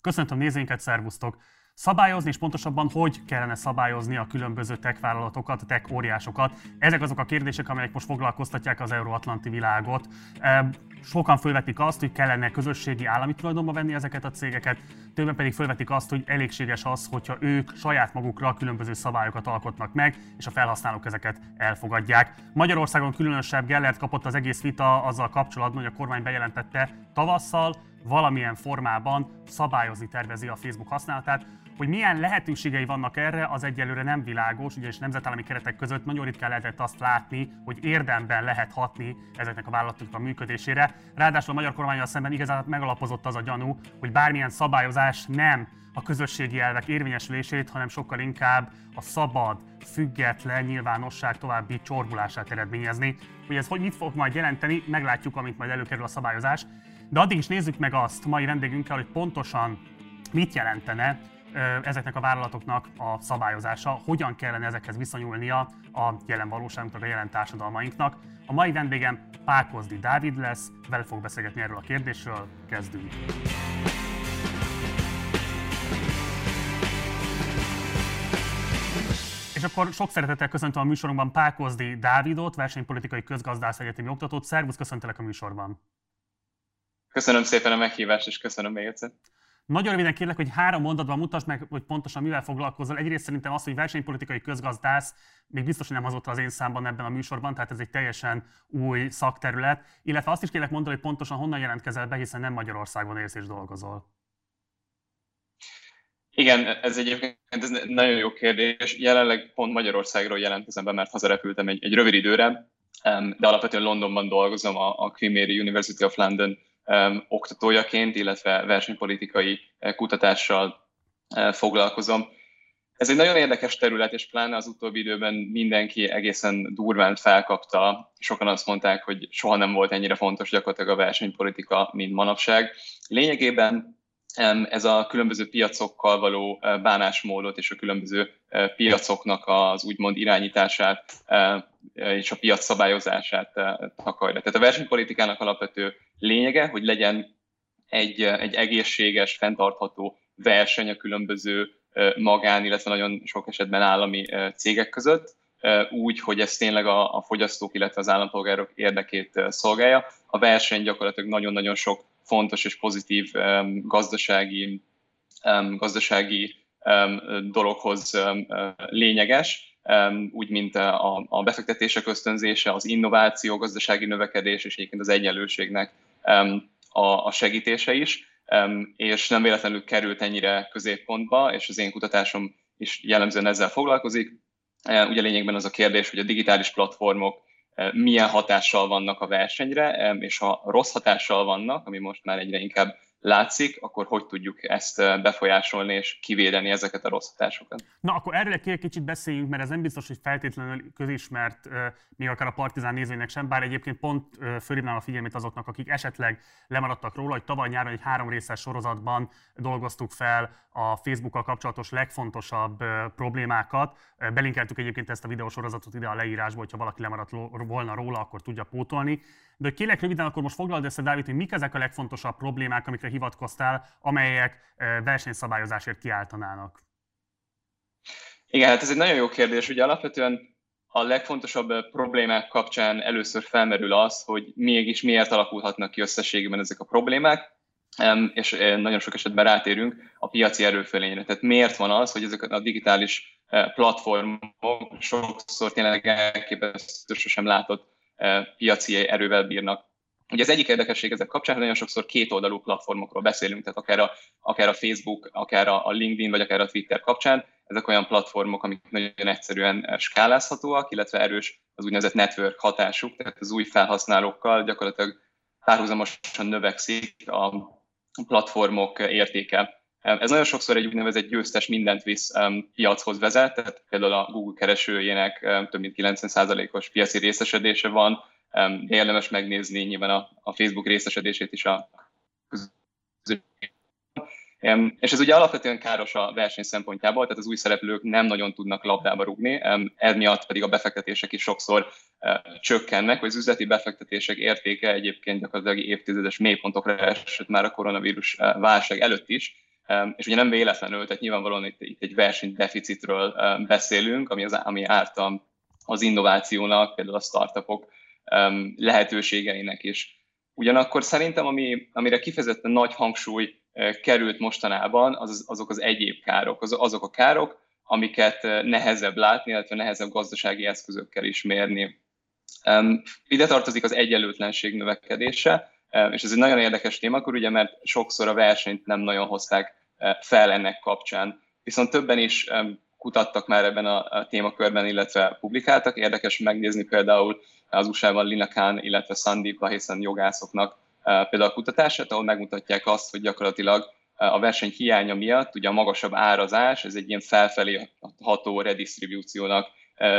Köszöntöm nézőinket, szervusztok! Szabályozni, és pontosabban hogy kellene szabályozni a különböző tech vállalatokat, tech óriásokat. Ezek azok a kérdések, amelyek most foglalkoztatják az euróatlanti világot. Sokan fölvetik azt, hogy kellene közösségi állami tulajdonba venni ezeket a cégeket, többen pedig fölvetik azt, hogy elégséges az, hogyha ők saját magukra különböző szabályokat alkotnak meg, és a felhasználók ezeket elfogadják. Magyarországon különösebb Gellert kapott az egész vita azzal kapcsolatban, hogy a kormány bejelentette tavasszal, valamilyen formában szabályozni tervezi a Facebook használatát. Hogy milyen lehetőségei vannak erre, az egyelőre nem világos, ugyanis nemzetállami keretek között nagyon ritkán lehetett azt látni, hogy érdemben lehet hatni ezeknek a vállalatoknak a működésére. Ráadásul a magyar kormányal szemben igazán megalapozott az a gyanú, hogy bármilyen szabályozás nem a közösségi elvek érvényesülését, hanem sokkal inkább a szabad, független nyilvánosság további csorbulását eredményezni. Hogy ez hogy mit fog majd jelenteni, meglátjuk, amint majd előkerül a szabályozás. De addig is nézzük meg azt mai vendégünkkel, hogy pontosan mit jelentene ezeknek a vállalatoknak a szabályozása, hogyan kellene ezekhez viszonyulnia a jelen valóságunknak, a jelen társadalmainknak. A mai vendégem Pákozdi Dávid lesz, vele fog beszélgetni erről a kérdésről, kezdünk. És akkor sok szeretettel köszöntöm a műsorunkban Pákozdi Dávidot, versenypolitikai közgazdász egyetemi oktatót. Szervusz, köszöntelek a műsorban. Köszönöm szépen a meghívást, és köszönöm még egyszer. Nagyon röviden kérlek, hogy három mondatban mutasd meg, hogy pontosan mivel foglalkozol. Egyrészt szerintem az, hogy versenypolitikai közgazdász, még biztos, hogy nem hozott az én számban ebben a műsorban, tehát ez egy teljesen új szakterület. Illetve azt is kérlek mondani, hogy pontosan honnan jelentkezel be, hiszen nem Magyarországon élsz és dolgozol. Igen, ez egyébként ez nagyon jó kérdés. Jelenleg pont Magyarországról jelentkezem be, mert hazarepültem egy, egy rövid időre, de alapvetően Londonban dolgozom a, a Queen Mary University of London oktatójaként, illetve versenypolitikai kutatással foglalkozom. Ez egy nagyon érdekes terület, és pláne az utóbbi időben mindenki egészen durván felkapta. Sokan azt mondták, hogy soha nem volt ennyire fontos gyakorlatilag a versenypolitika, mint manapság. Lényegében ez a különböző piacokkal való bánásmódot és a különböző piacoknak az úgymond irányítását és a piac szabályozását takarja. Tehát a versenypolitikának alapvető lényege, hogy legyen egy, egy egészséges, fenntartható verseny a különböző magán, illetve nagyon sok esetben állami cégek között, úgy, hogy ez tényleg a, a fogyasztók, illetve az állampolgárok érdekét szolgálja. A verseny gyakorlatilag nagyon-nagyon sok fontos és pozitív gazdasági, gazdasági dologhoz lényeges, úgy, mint a, a befektetések ösztönzése, az innováció, gazdasági növekedés és egyébként az egyenlőségnek a, a segítése is, és nem véletlenül került ennyire középpontba, és az én kutatásom is jellemzően ezzel foglalkozik. Ugye lényegben az a kérdés, hogy a digitális platformok milyen hatással vannak a versenyre, és ha rossz hatással vannak, ami most már egyre inkább látszik, akkor hogy tudjuk ezt befolyásolni és kivédeni ezeket a rossz hatásokat. Na, akkor erről egy kicsit beszéljünk, mert ez nem biztos, hogy feltétlenül közismert még akár a partizán nézőinek sem, bár egyébként pont fölhívnám a figyelmét azoknak, akik esetleg lemaradtak róla, hogy tavaly nyáron egy három részes sorozatban dolgoztuk fel a Facebookkal kapcsolatos legfontosabb problémákat. Belinkeltük egyébként ezt a videósorozatot ide a leírásba, hogyha valaki lemaradt volna róla, akkor tudja pótolni. De kérlek röviden, akkor most foglald össze, Dávid, hogy mik ezek a legfontosabb problémák, amikre hivatkoztál, amelyek versenyszabályozásért kiáltanának? Igen, hát ez egy nagyon jó kérdés. Ugye alapvetően a legfontosabb problémák kapcsán először felmerül az, hogy mégis miért alakulhatnak ki összességében ezek a problémák, és nagyon sok esetben rátérünk a piaci erőfölényre. Tehát miért van az, hogy ezek a digitális platformok sokszor tényleg elképesztő sosem látott piaci erővel bírnak. Ugye az egyik érdekesség ezek kapcsán, hogy nagyon sokszor kétoldalú platformokról beszélünk, tehát akár a, akár a Facebook, akár a LinkedIn, vagy akár a Twitter kapcsán, ezek olyan platformok, amik nagyon egyszerűen skálázhatóak, illetve erős az úgynevezett network hatásuk, tehát az új felhasználókkal gyakorlatilag párhuzamosan növekszik a platformok értéke. Ez nagyon sokszor egy úgynevezett győztes mindent visz piachoz vezet, tehát például a Google keresőjének több mint 90%-os piaci részesedése van, de érdemes megnézni nyilván a, a Facebook részesedését is a és ez ugye alapvetően káros a verseny szempontjából, tehát az új szereplők nem nagyon tudnak labdába rúgni, emiatt pedig a befektetések is sokszor csökkennek, vagy az üzleti befektetések értéke egyébként gyakorlatilag évtizedes mélypontokra esett már a koronavírus válság előtt is, és ugye nem véletlenül, tehát nyilvánvalóan itt, itt egy versenydeficitről beszélünk, ami, az, ami ártam az innovációnak, például a startupok lehetőségeinek is. Ugyanakkor szerintem, ami, amire kifejezetten nagy hangsúly került mostanában, az, azok az egyéb károk, az, azok a károk, amiket nehezebb látni, illetve nehezebb gazdasági eszközökkel is mérni. Ide tartozik az egyenlőtlenség növekedése, és ez egy nagyon érdekes témakör, ugye, mert sokszor a versenyt nem nagyon hozták fel ennek kapcsán. Viszont többen is kutattak már ebben a témakörben, illetve publikáltak. Érdekes megnézni például az USA-ban Lina Khan, illetve Sandeep Vahesan jogászoknak például a kutatását, ahol megmutatják azt, hogy gyakorlatilag a verseny hiánya miatt ugye a magasabb árazás, ez egy ilyen felfelé ható redistribúciónak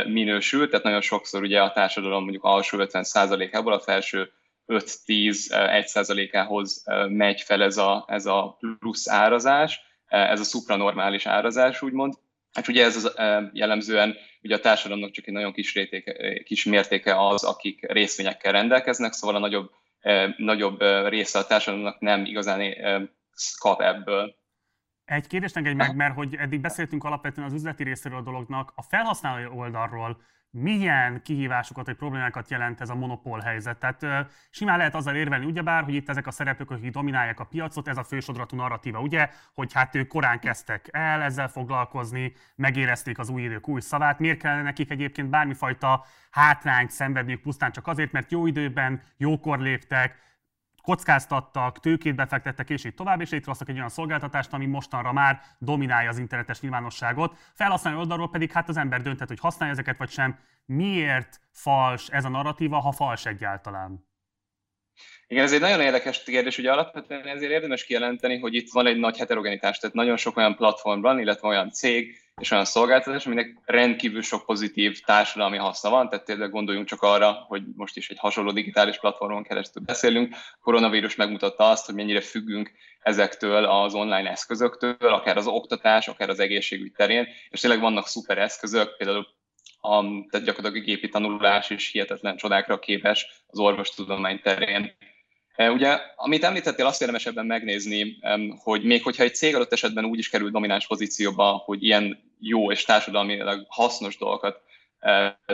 minősül, tehát nagyon sokszor ugye a társadalom mondjuk alsó 50%-ából a felső 5-10-1%-ához megy fel ez a, ez a plusz árazás, ez a supranormális árazás, úgymond. Hát ugye ez az, jellemzően ugye a társadalomnak csak egy nagyon kis, rétéke, kis mértéke az, akik részvényekkel rendelkeznek, szóval a nagyobb, nagyobb része a társadalomnak nem igazán kap ebből. Egy kérdést engedj meg, mert hogy eddig beszéltünk alapvetően az üzleti részéről a dolognak, a felhasználói oldalról milyen kihívásokat vagy problémákat jelent ez a monopól helyzet. Tehát simán lehet azzal érvelni, ugyebár, hogy itt ezek a szereplők, akik dominálják a piacot, ez a fősodratú narratíva, ugye, hogy hát ők korán kezdtek el ezzel foglalkozni, megérezték az új idők új szavát, miért kellene nekik egyébként bármifajta hátrányt szenvedniük pusztán csak azért, mert jó időben, jókor léptek, kockáztattak, tőkét befektettek, és így tovább, és létrehoztak egy olyan szolgáltatást, ami mostanra már dominálja az internetes nyilvánosságot. Felhasználó oldalról pedig hát az ember dönthet, hogy használja ezeket vagy sem. Miért fals ez a narratíva, ha fals egyáltalán? Igen, ez egy nagyon érdekes kérdés, ugye alapvetően ezért érdemes kijelenteni, hogy itt van egy nagy heterogenitás, tehát nagyon sok olyan platform illetve olyan cég és olyan szolgáltatás, aminek rendkívül sok pozitív társadalmi haszna van, tehát tényleg gondoljunk csak arra, hogy most is egy hasonló digitális platformon keresztül beszélünk. A koronavírus megmutatta azt, hogy mennyire függünk ezektől az online eszközöktől, akár az oktatás, akár az egészségügy terén, és tényleg vannak szuper eszközök, például a, tehát gyakorlatilag a gépi tanulás is hihetetlen csodákra képes az orvostudomány terén. Ugye, amit említettél, azt érdemes ebben megnézni, hogy még hogyha egy cég adott esetben úgy is kerül domináns pozícióba, hogy ilyen jó és társadalmilag hasznos dolgokat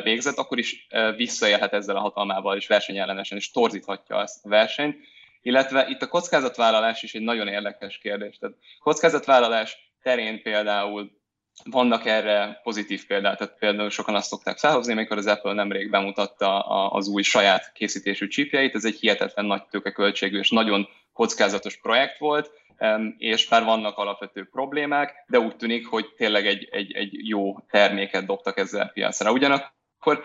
végzett, akkor is visszaélhet ezzel a hatalmával, és versenyellenesen, és torzíthatja ezt a versenyt. Illetve itt a kockázatvállalás is egy nagyon érdekes kérdés. Tehát kockázatvállalás terén például vannak erre pozitív példák, tehát például sokan azt szokták felhozni, amikor az Apple nemrég bemutatta az új saját készítésű csípjeit, ez egy hihetetlen nagy tőkeköltségű és nagyon kockázatos projekt volt, és már vannak alapvető problémák, de úgy tűnik, hogy tényleg egy, egy, egy jó terméket dobtak ezzel piacra. Ugyanakkor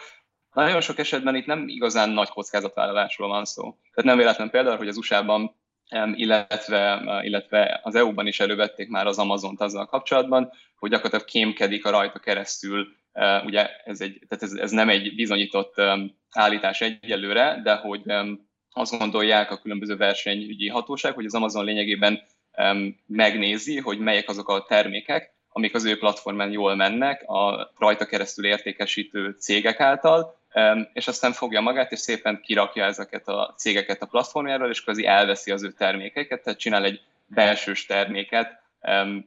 nagyon sok esetben itt nem igazán nagy kockázatvállalásról van szó. Tehát nem véletlen például, hogy az USA-ban illetve, illetve az EU-ban is elővették már az Amazont azzal kapcsolatban, hogy gyakorlatilag kémkedik a rajta keresztül, ugye ez, egy, tehát ez, ez nem egy bizonyított állítás egyelőre, de hogy azt gondolják a különböző versenyügyi hatóság, hogy az Amazon lényegében megnézi, hogy melyek azok a termékek, amik az ő platformán jól mennek a rajta keresztül értékesítő cégek által, és aztán fogja magát, és szépen kirakja ezeket a cégeket a platformjáról, és kvázi elveszi az ő termékeket, tehát csinál egy belsős terméket,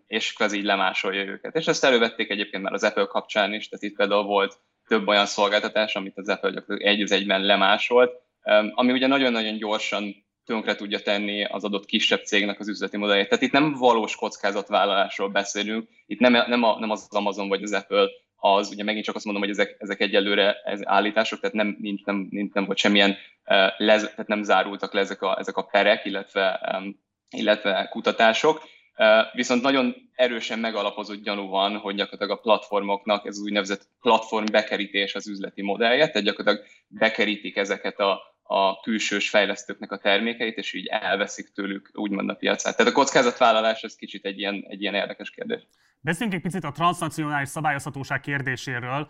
és kvázi így lemásolja őket. És ezt elővették egyébként már az Apple kapcsán is, tehát itt például volt több olyan szolgáltatás, amit az Apple gyakorlatilag egy az egyben lemásolt, ami ugye nagyon-nagyon gyorsan tönkre tudja tenni az adott kisebb cégnek az üzleti modelljét. Tehát itt nem valós kockázatvállalásról beszélünk, itt nem, nem, a, nem az Amazon vagy az Apple az, ugye megint csak azt mondom, hogy ezek, ezek egyelőre ez állítások, tehát nem, nincs, nem, nincs, nem volt semmilyen, lez, tehát nem zárultak le ezek a, ezek a perek, illetve, illetve kutatások. Viszont nagyon erősen megalapozott gyanú van, hogy gyakorlatilag a platformoknak ez úgynevezett platform bekerítés az üzleti modellje, tehát gyakorlatilag bekerítik ezeket a, a külsős fejlesztőknek a termékeit, és így elveszik tőlük úgymond a piacát. Tehát a kockázatvállalás ez kicsit egy ilyen, egy ilyen érdekes kérdés. Beszéljünk egy picit a transnacionális szabályozhatóság kérdéséről.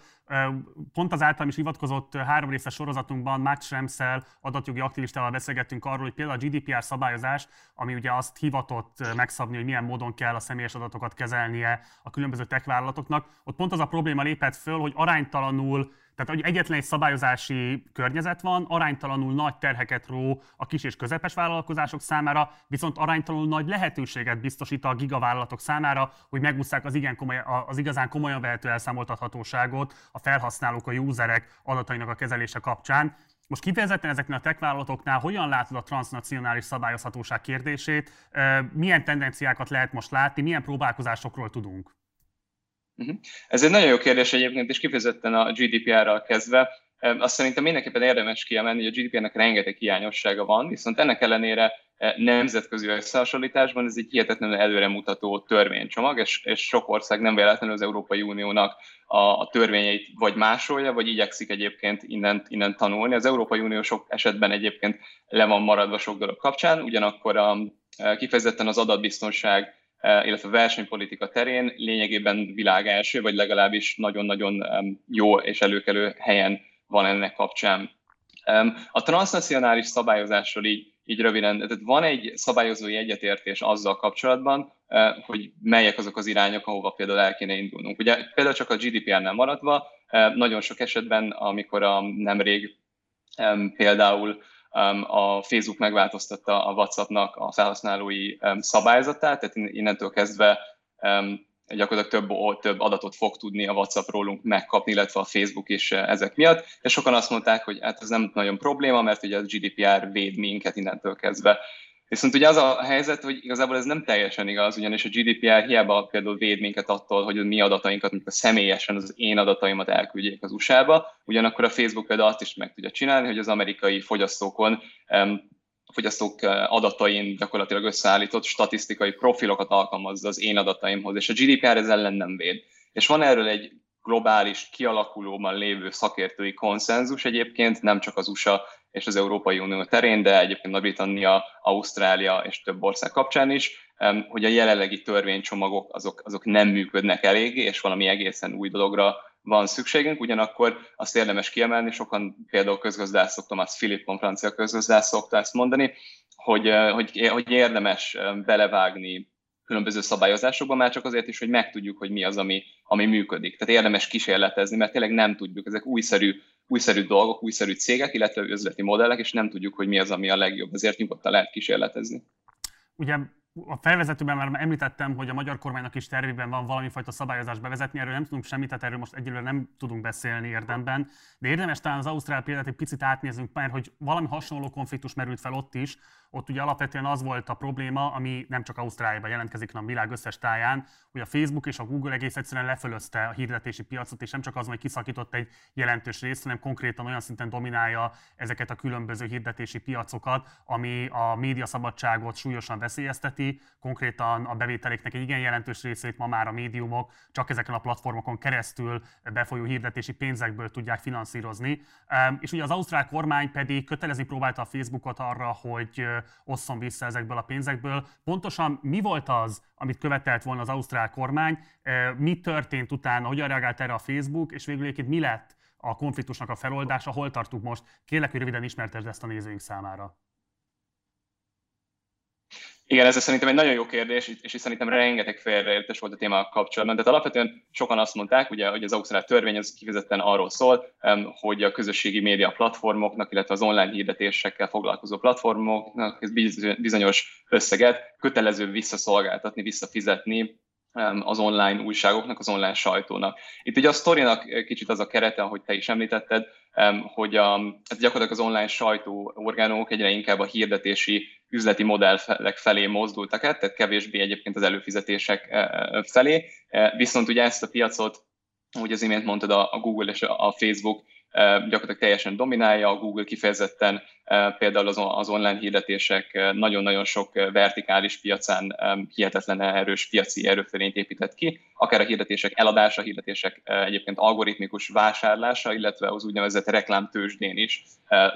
Pont az általam is hivatkozott három részes sorozatunkban Max Schremszel, adatjogi aktivistával beszélgettünk arról, hogy például a GDPR szabályozás, ami ugye azt hivatott megszabni, hogy milyen módon kell a személyes adatokat kezelnie a különböző tech vállalatoknak, ott pont az a probléma lépett föl, hogy aránytalanul Tehát, hogy egyetlen egy szabályozási környezet van, aránytalanul nagy terheket ró a kis és közepes vállalkozások számára, viszont aránytalanul nagy lehetőséget biztosít a gigavállalatok számára, hogy megúszszák az, igen komoly, az igazán komolyan vehető elszámoltathatóságot a felhasználók, a userek adatainak a kezelése kapcsán. Most kifejezetten ezeknél a tech vállalatoknál hogyan látod a transnacionális szabályozhatóság kérdését? Milyen tendenciákat lehet most látni, milyen próbálkozásokról tudunk? Mhm. Ez egy nagyon jó kérdés egyébként, és kifejezetten a GDPR-ral kezdve. Azt szerintem mindenképpen érdemes kiemelni, hogy a GDPR-nek rengeteg hiányossága van, viszont ennek ellenére nemzetközi összehasonlításban ez egy hihetetlenül előremutató törvénycsomag, és, és sok ország nem véletlenül az Európai Uniónak a, a törvényeit vagy másolja, vagy igyekszik egyébként innen, innen tanulni. Az Európai Unió sok esetben egyébként le van maradva sok dolog kapcsán, ugyanakkor a, kifejezetten az adatbiztonság illetve a versenypolitika terén lényegében világ első, vagy legalábbis nagyon-nagyon jó és előkelő helyen van ennek kapcsán. A transnacionális szabályozásról így, így röviden, tehát van egy szabályozói egyetértés azzal kapcsolatban, hogy melyek azok az irányok, ahova például el kéne indulnunk. Ugye például csak a GDPR-nál maradva, nagyon sok esetben, amikor a nemrég például a Facebook megváltoztatta a WhatsAppnak a felhasználói szabályzatát, tehát innentől kezdve gyakorlatilag több, több adatot fog tudni a WhatsApp rólunk megkapni, illetve a Facebook is ezek miatt. És sokan azt mondták, hogy hát ez nem nagyon probléma, mert ugye a GDPR véd minket innentől kezdve. Viszont ugye az a helyzet, hogy igazából ez nem teljesen igaz, ugyanis a GDPR hiába például véd minket attól, hogy mi adatainkat, mondjuk a személyesen az én adataimat elküldjék az USA-ba, ugyanakkor a Facebook például azt is meg tudja csinálni, hogy az amerikai fogyasztókon fogyasztók adatain gyakorlatilag összeállított statisztikai profilokat alkalmazza az én adataimhoz, és a GDPR ez ellen nem véd. És van erről egy globális, kialakulóban lévő szakértői konszenzus egyébként, nem csak az USA és az Európai Unió terén, de egyébként Nagy-Britannia, Ausztrália és több ország kapcsán is, hogy a jelenlegi törvénycsomagok azok, azok nem működnek eléggé, és valami egészen új dologra van szükségünk, ugyanakkor azt érdemes kiemelni, sokan például közgazdászok, Thomas Philippon, francia közgazdász szokta ezt mondani, hogy, hogy, hogy érdemes belevágni különböző szabályozásokban, már csak azért is, hogy megtudjuk, hogy mi az, ami, ami működik. Tehát érdemes kísérletezni, mert tényleg nem tudjuk, ezek újszerű, újszerű dolgok, újszerű cégek, illetve üzleti modellek, és nem tudjuk, hogy mi az, ami a legjobb, ezért nyugodtan lehet kísérletezni. Ugye a felvezetőben már említettem, hogy a magyar kormánynak is tervében van valami fajta szabályozást bevezetni, erről nem tudunk semmit, tehát erről most egyelőre nem tudunk beszélni érdemben, de érdemes talán az Ausztrál példát egy picit átnézzünk, mert hogy valami hasonló konfliktus merült fel ott is, ott ugye alapvetően az volt a probléma, ami nem csak Ausztráliában jelentkezik, hanem a világ összes táján, hogy a Facebook és a Google egész egyszerűen lefölözte a hirdetési piacot, és nem csak az, hogy kiszakított egy jelentős részt, hanem konkrétan olyan szinten dominálja ezeket a különböző hirdetési piacokat, ami a médiaszabadságot súlyosan veszélyezteti. Konkrétan a bevételéknek egy igen jelentős részét ma már a médiumok csak ezeken a platformokon keresztül befolyó hirdetési pénzekből tudják finanszírozni. És ugye az ausztrál kormány pedig kötelezni próbálta a Facebookot arra, hogy osszon vissza ezekből a pénzekből. Pontosan mi volt az, amit követelt volna az ausztrál kormány, mi történt utána, hogyan reagált erre a Facebook, és végül egyébként mi lett a konfliktusnak a feloldása, hol tartunk most? Kérlek, hogy röviden ismertesd ezt a nézőink számára. Igen, ez szerintem egy nagyon jó kérdés, és és szerintem rengeteg félreértés volt a téma kapcsolatban. Tehát alapvetően sokan azt mondták, ugye, hogy az ausztrál törvény az kifejezetten arról szól, hogy a közösségi média platformoknak, illetve az online hirdetésekkel foglalkozó platformoknak ez bizonyos összeget kötelező visszaszolgáltatni, visszafizetni az online újságoknak, az online sajtónak. Itt ugye a sztorinak kicsit az a kerete, ahogy te is említetted, hogy a, hát gyakorlatilag az online sajtó orgánumok egyre inkább a hirdetési üzleti modellek felé mozdultak át, tehát kevésbé egyébként az előfizetések felé. Viszont ugye ezt a piacot, ahogy az imént mondtad, a Google és a Facebook gyakorlatilag teljesen dominálja, a Google kifejezetten. Például az online hirdetések nagyon-nagyon sok vertikális piacán hihetetlen erős piaci erőfölényt épített ki, akár a hirdetések eladása, a hirdetések egyébként algoritmikus vásárlása, illetve az úgynevezett reklámtősdén is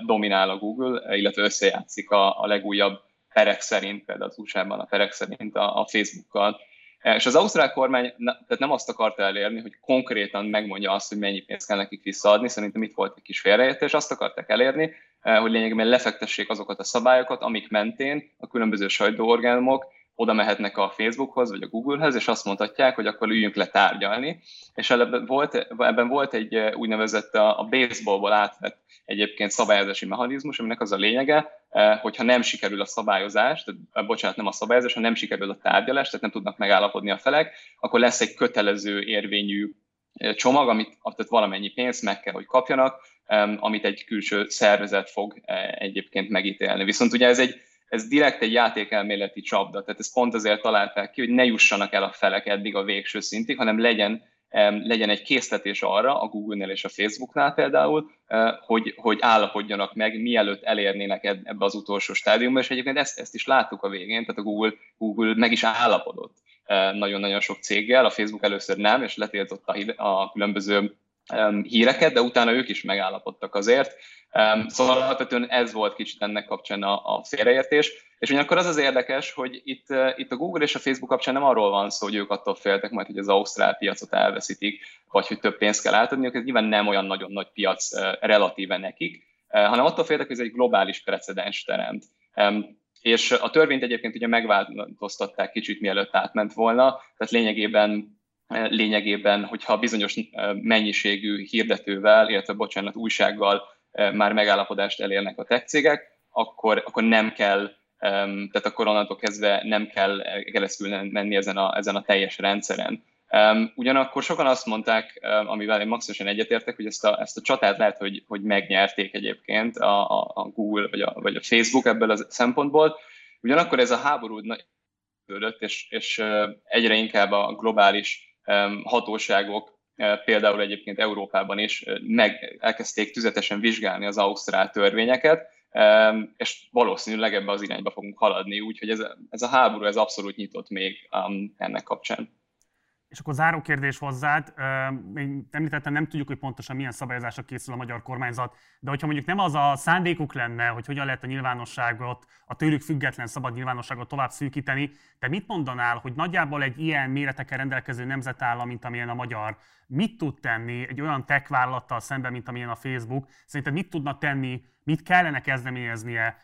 dominál a Google, illetve összejátszik a, legújabb perek szerint, például az USA-ban a perek szerint a, Facebookkal, és az ausztrál kormány tehát nem azt akarta elérni, hogy konkrétan megmondja azt, hogy mennyi pénzt kell nekik visszaadni, szerintem itt volt egy kis félreértés, azt akarták elérni, eh, hogy lényegében lefektessék azokat a szabályokat, amik mentén a különböző sajtóorgánumok oda mehetnek a Facebookhoz, vagy a Googlehez, és azt mondhatják, hogy akkor üljünk le tárgyalni. És ebben volt, ebben volt egy úgynevezett a baseballból átvett egyébként szabályozási mechanizmus, aminek az a lényege, hogyha nem sikerül a szabályozás, tehát bocsánat, nem a szabályozás, ha nem sikerül a tárgyalás, tehát nem tudnak megállapodni a felek, akkor lesz egy kötelező érvényű csomag, amit tehát valamennyi pénzt meg kell, hogy kapjanak, amit egy külső szervezet fog egyébként megítélni. Viszont ugye ez egy ez direkt egy játékelméleti csapda, tehát ezt pont azért találták ki, hogy ne jussanak el a felek eddig a végső szintig, hanem legyen, legyen egy készletés arra, a Google-nél és a Facebooknál például, hogy, hogy állapodjanak meg, mielőtt elérnének ebbe az utolsó stádiumba, és egyébként ezt, ezt is láttuk a végén, tehát a Google, Google meg is állapodott nagyon-nagyon sok céggel, a Facebook először nem, és letiltotta a különböző híreket, de utána ők is megállapodtak azért. Szóval alapvetően ez volt kicsit ennek kapcsán a, a félreértés. És ugyanakkor az az érdekes, hogy itt, itt a Google és a Facebook kapcsán nem arról van szó, hogy ők attól féltek majd, hogy az ausztrál piacot elveszítik, vagy hogy több pénzt kell átadniuk, ez nyilván nem olyan nagyon nagy piac relatíve nekik, hanem attól féltek, hogy ez egy globális precedens teremt. És a törvényt egyébként ugye megváltoztatták kicsit, mielőtt átment volna, tehát lényegében lényegében, hogyha bizonyos mennyiségű hirdetővel, illetve bocsánat, újsággal már megállapodást elérnek a tech cégek, akkor, akkor nem kell, tehát akkor onnantól kezdve nem kell keresztül menni ezen a, ezen a teljes rendszeren. Ugyanakkor sokan azt mondták, amivel én maximum egyetértek, hogy ezt a, ezt a csatát lehet, hogy, hogy megnyerték egyébként a, a, a Google vagy a, vagy a Facebook ebből a szempontból. Ugyanakkor ez a háború és, és egyre inkább a globális hatóságok, például egyébként Európában is meg elkezdték tüzetesen vizsgálni az ausztrál törvényeket, és valószínűleg ebbe az irányba fogunk haladni, úgyhogy ez, ez a háború ez abszolút nyitott még ennek kapcsán. És akkor záró kérdés hozzád. Még említettem, nem tudjuk, hogy pontosan milyen szabályozásra készül a magyar kormányzat, de hogyha mondjuk nem az a szándékuk lenne, hogy hogyan lehet a nyilvánosságot, a tőlük független szabad nyilvánosságot tovább szűkíteni, te mit mondanál, hogy nagyjából egy ilyen méretekkel rendelkező nemzetállam, mint amilyen a magyar, mit tud tenni egy olyan tech szemben, mint amilyen a Facebook? Szerinted mit tudna tenni, mit kellene kezdeményeznie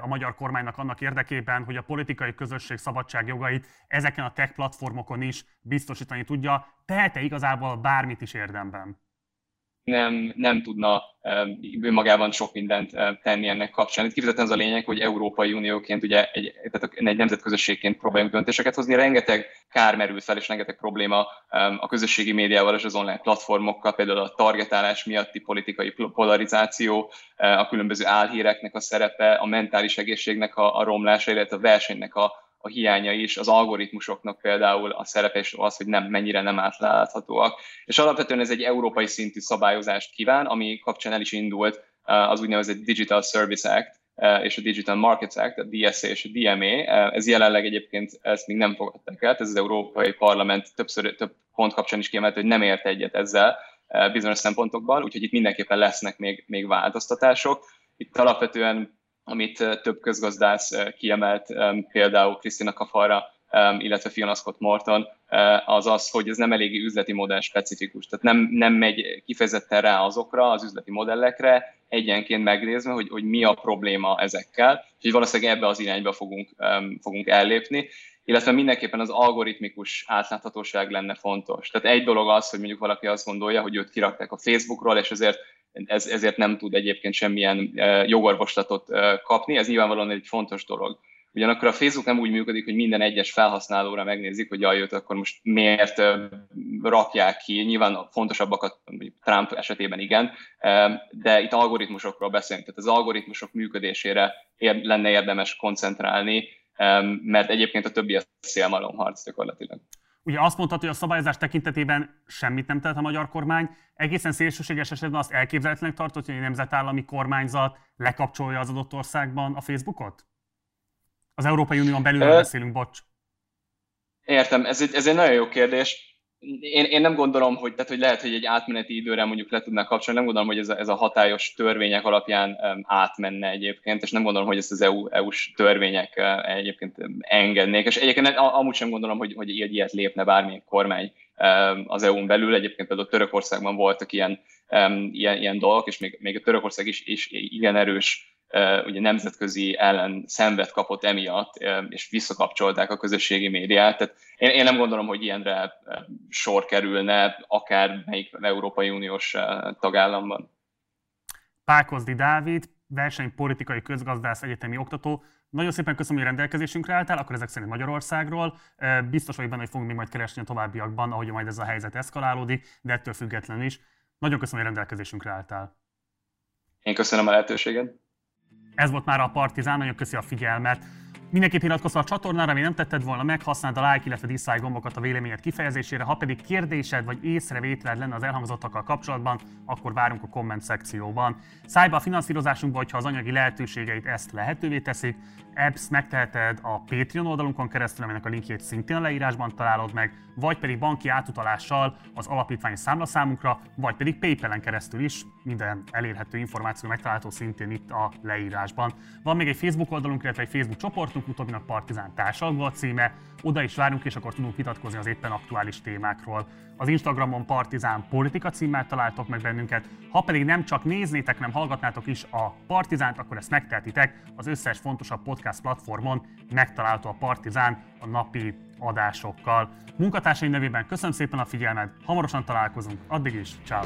a magyar kormánynak annak érdekében, hogy a politikai közösség szabadság jogait ezeken a tech platformokon is biztosítani tudja, tehet-e igazából bármit is érdemben? Nem, nem tudna önmagában sok mindent tenni ennek kapcsán. Itt kifejezetten az a lényeg, hogy Európai Unióként, ugye egy, tehát egy nemzetközösségként próbáljunk döntéseket hozni. Rengeteg kár merül fel, és rengeteg probléma a közösségi médiával és az online platformokkal, például a targetálás miatti politikai polarizáció, a különböző álhíreknek a szerepe, a mentális egészségnek a, a romlása, illetve a versenynek a, a hiánya is, az algoritmusoknak például a szerepe és az, hogy nem, mennyire nem átláthatóak. És alapvetően ez egy európai szintű szabályozást kíván, ami kapcsán el is indult uh, az úgynevezett Digital Service Act, uh, és a Digital Markets Act, a DSA és a DMA. Uh, ez jelenleg egyébként ezt még nem fogadták el, ez az Európai Parlament többször, több pont kapcsán is kiemelt, hogy nem ért egyet ezzel bizonyos szempontokban, úgyhogy itt mindenképpen lesznek még, még változtatások. Itt alapvetően amit több közgazdász kiemelt, például Krisztina Kafarra, illetve Fiona Scott Morton, az az, hogy ez nem eléggé üzleti modell specifikus. Tehát nem, nem megy kifejezetten rá azokra, az üzleti modellekre, egyenként megnézve, hogy, hogy mi a probléma ezekkel, úgyhogy valószínűleg ebbe az irányba fogunk, fogunk ellépni illetve mindenképpen az algoritmikus átláthatóság lenne fontos. Tehát egy dolog az, hogy mondjuk valaki azt gondolja, hogy őt kirakták a Facebookról, és ezért ez, ezért nem tud egyébként semmilyen jogorvoslatot kapni, ez nyilvánvalóan egy fontos dolog. Ugyanakkor a Facebook nem úgy működik, hogy minden egyes felhasználóra megnézik, hogy jaj, akkor most miért rakják ki. Nyilván a fontosabbakat, Trump esetében igen, de itt algoritmusokról beszélünk. Tehát az algoritmusok működésére lenne érdemes koncentrálni, mert egyébként a többi a szélmalomharc gyakorlatilag. Ugye azt mondtad, hogy a szabályozás tekintetében semmit nem tett a magyar kormány. Egészen szélsőséges esetben azt elképzelhetőnek tartott, hogy egy nemzetállami kormányzat lekapcsolja az adott országban a Facebookot? Az Európai Unión belül beszélünk, bocs. Értem, ez egy, ez egy nagyon jó kérdés én, én nem gondolom, hogy, tehát, hogy lehet, hogy egy átmeneti időre mondjuk le tudnak kapcsolni, nem gondolom, hogy ez a, ez a hatályos törvények alapján átmenne egyébként, és nem gondolom, hogy ezt az EU, EU-s törvények egyébként engednék, és egyébként amúgy sem gondolom, hogy, hogy ilyet, lépne bármilyen kormány az EU-n belül, egyébként például Törökországban voltak ilyen, ilyen, ilyen dolgok, és még, még a Törökország is, is igen erős ugye nemzetközi ellen szenved kapott emiatt, és visszakapcsolták a közösségi médiát. Tehát én, én nem gondolom, hogy ilyenre sor kerülne akár melyik Európai Uniós tagállamban. Pákozdi Dávid, versenypolitikai közgazdász egyetemi oktató. Nagyon szépen köszönöm, hogy rendelkezésünkre álltál, akkor ezek szerint Magyarországról. Biztos vagyok benne, hogy fogunk még majd keresni a továbbiakban, ahogy majd ez a helyzet eszkalálódik, de ettől függetlenül is. Nagyon köszönöm, hogy rendelkezésünkre álltál. Én köszönöm a lehetőséget. Ez volt már a Partizán, nagyon köszi a figyelmet. Mindenképp iratkozz a csatornára, ami nem tetted volna meg, használd a like, illetve dislike gombokat a véleményed kifejezésére. Ha pedig kérdésed vagy észrevételed lenne az elhangzottakkal kapcsolatban, akkor várunk a komment szekcióban. Szállj be a finanszírozásunkba, hogyha az anyagi lehetőségeit ezt lehetővé teszik. Apps megteheted a Patreon oldalunkon keresztül, aminek a linkjét szintén a leírásban találod meg, vagy pedig banki átutalással az alapítvány számlaszámunkra, vagy pedig PayPal-en keresztül is. Minden elérhető információ megtalálható szintén itt a leírásban. Van még egy Facebook oldalunk, illetve egy Facebook csoportunk, utóbbinak Partizán társalgó a címe. Oda is várunk, és akkor tudunk vitatkozni az éppen aktuális témákról. Az Instagramon Partizán Politika címmel találtok meg bennünket. Ha pedig nem csak néznétek, nem hallgatnátok is a Partizánt, akkor ezt megtehetitek az összes fontosabb podcast platformon megtalálható a Partizán a napi adásokkal. Munkatársaim nevében köszönöm szépen a figyelmet, hamarosan találkozunk, addig is, ciao.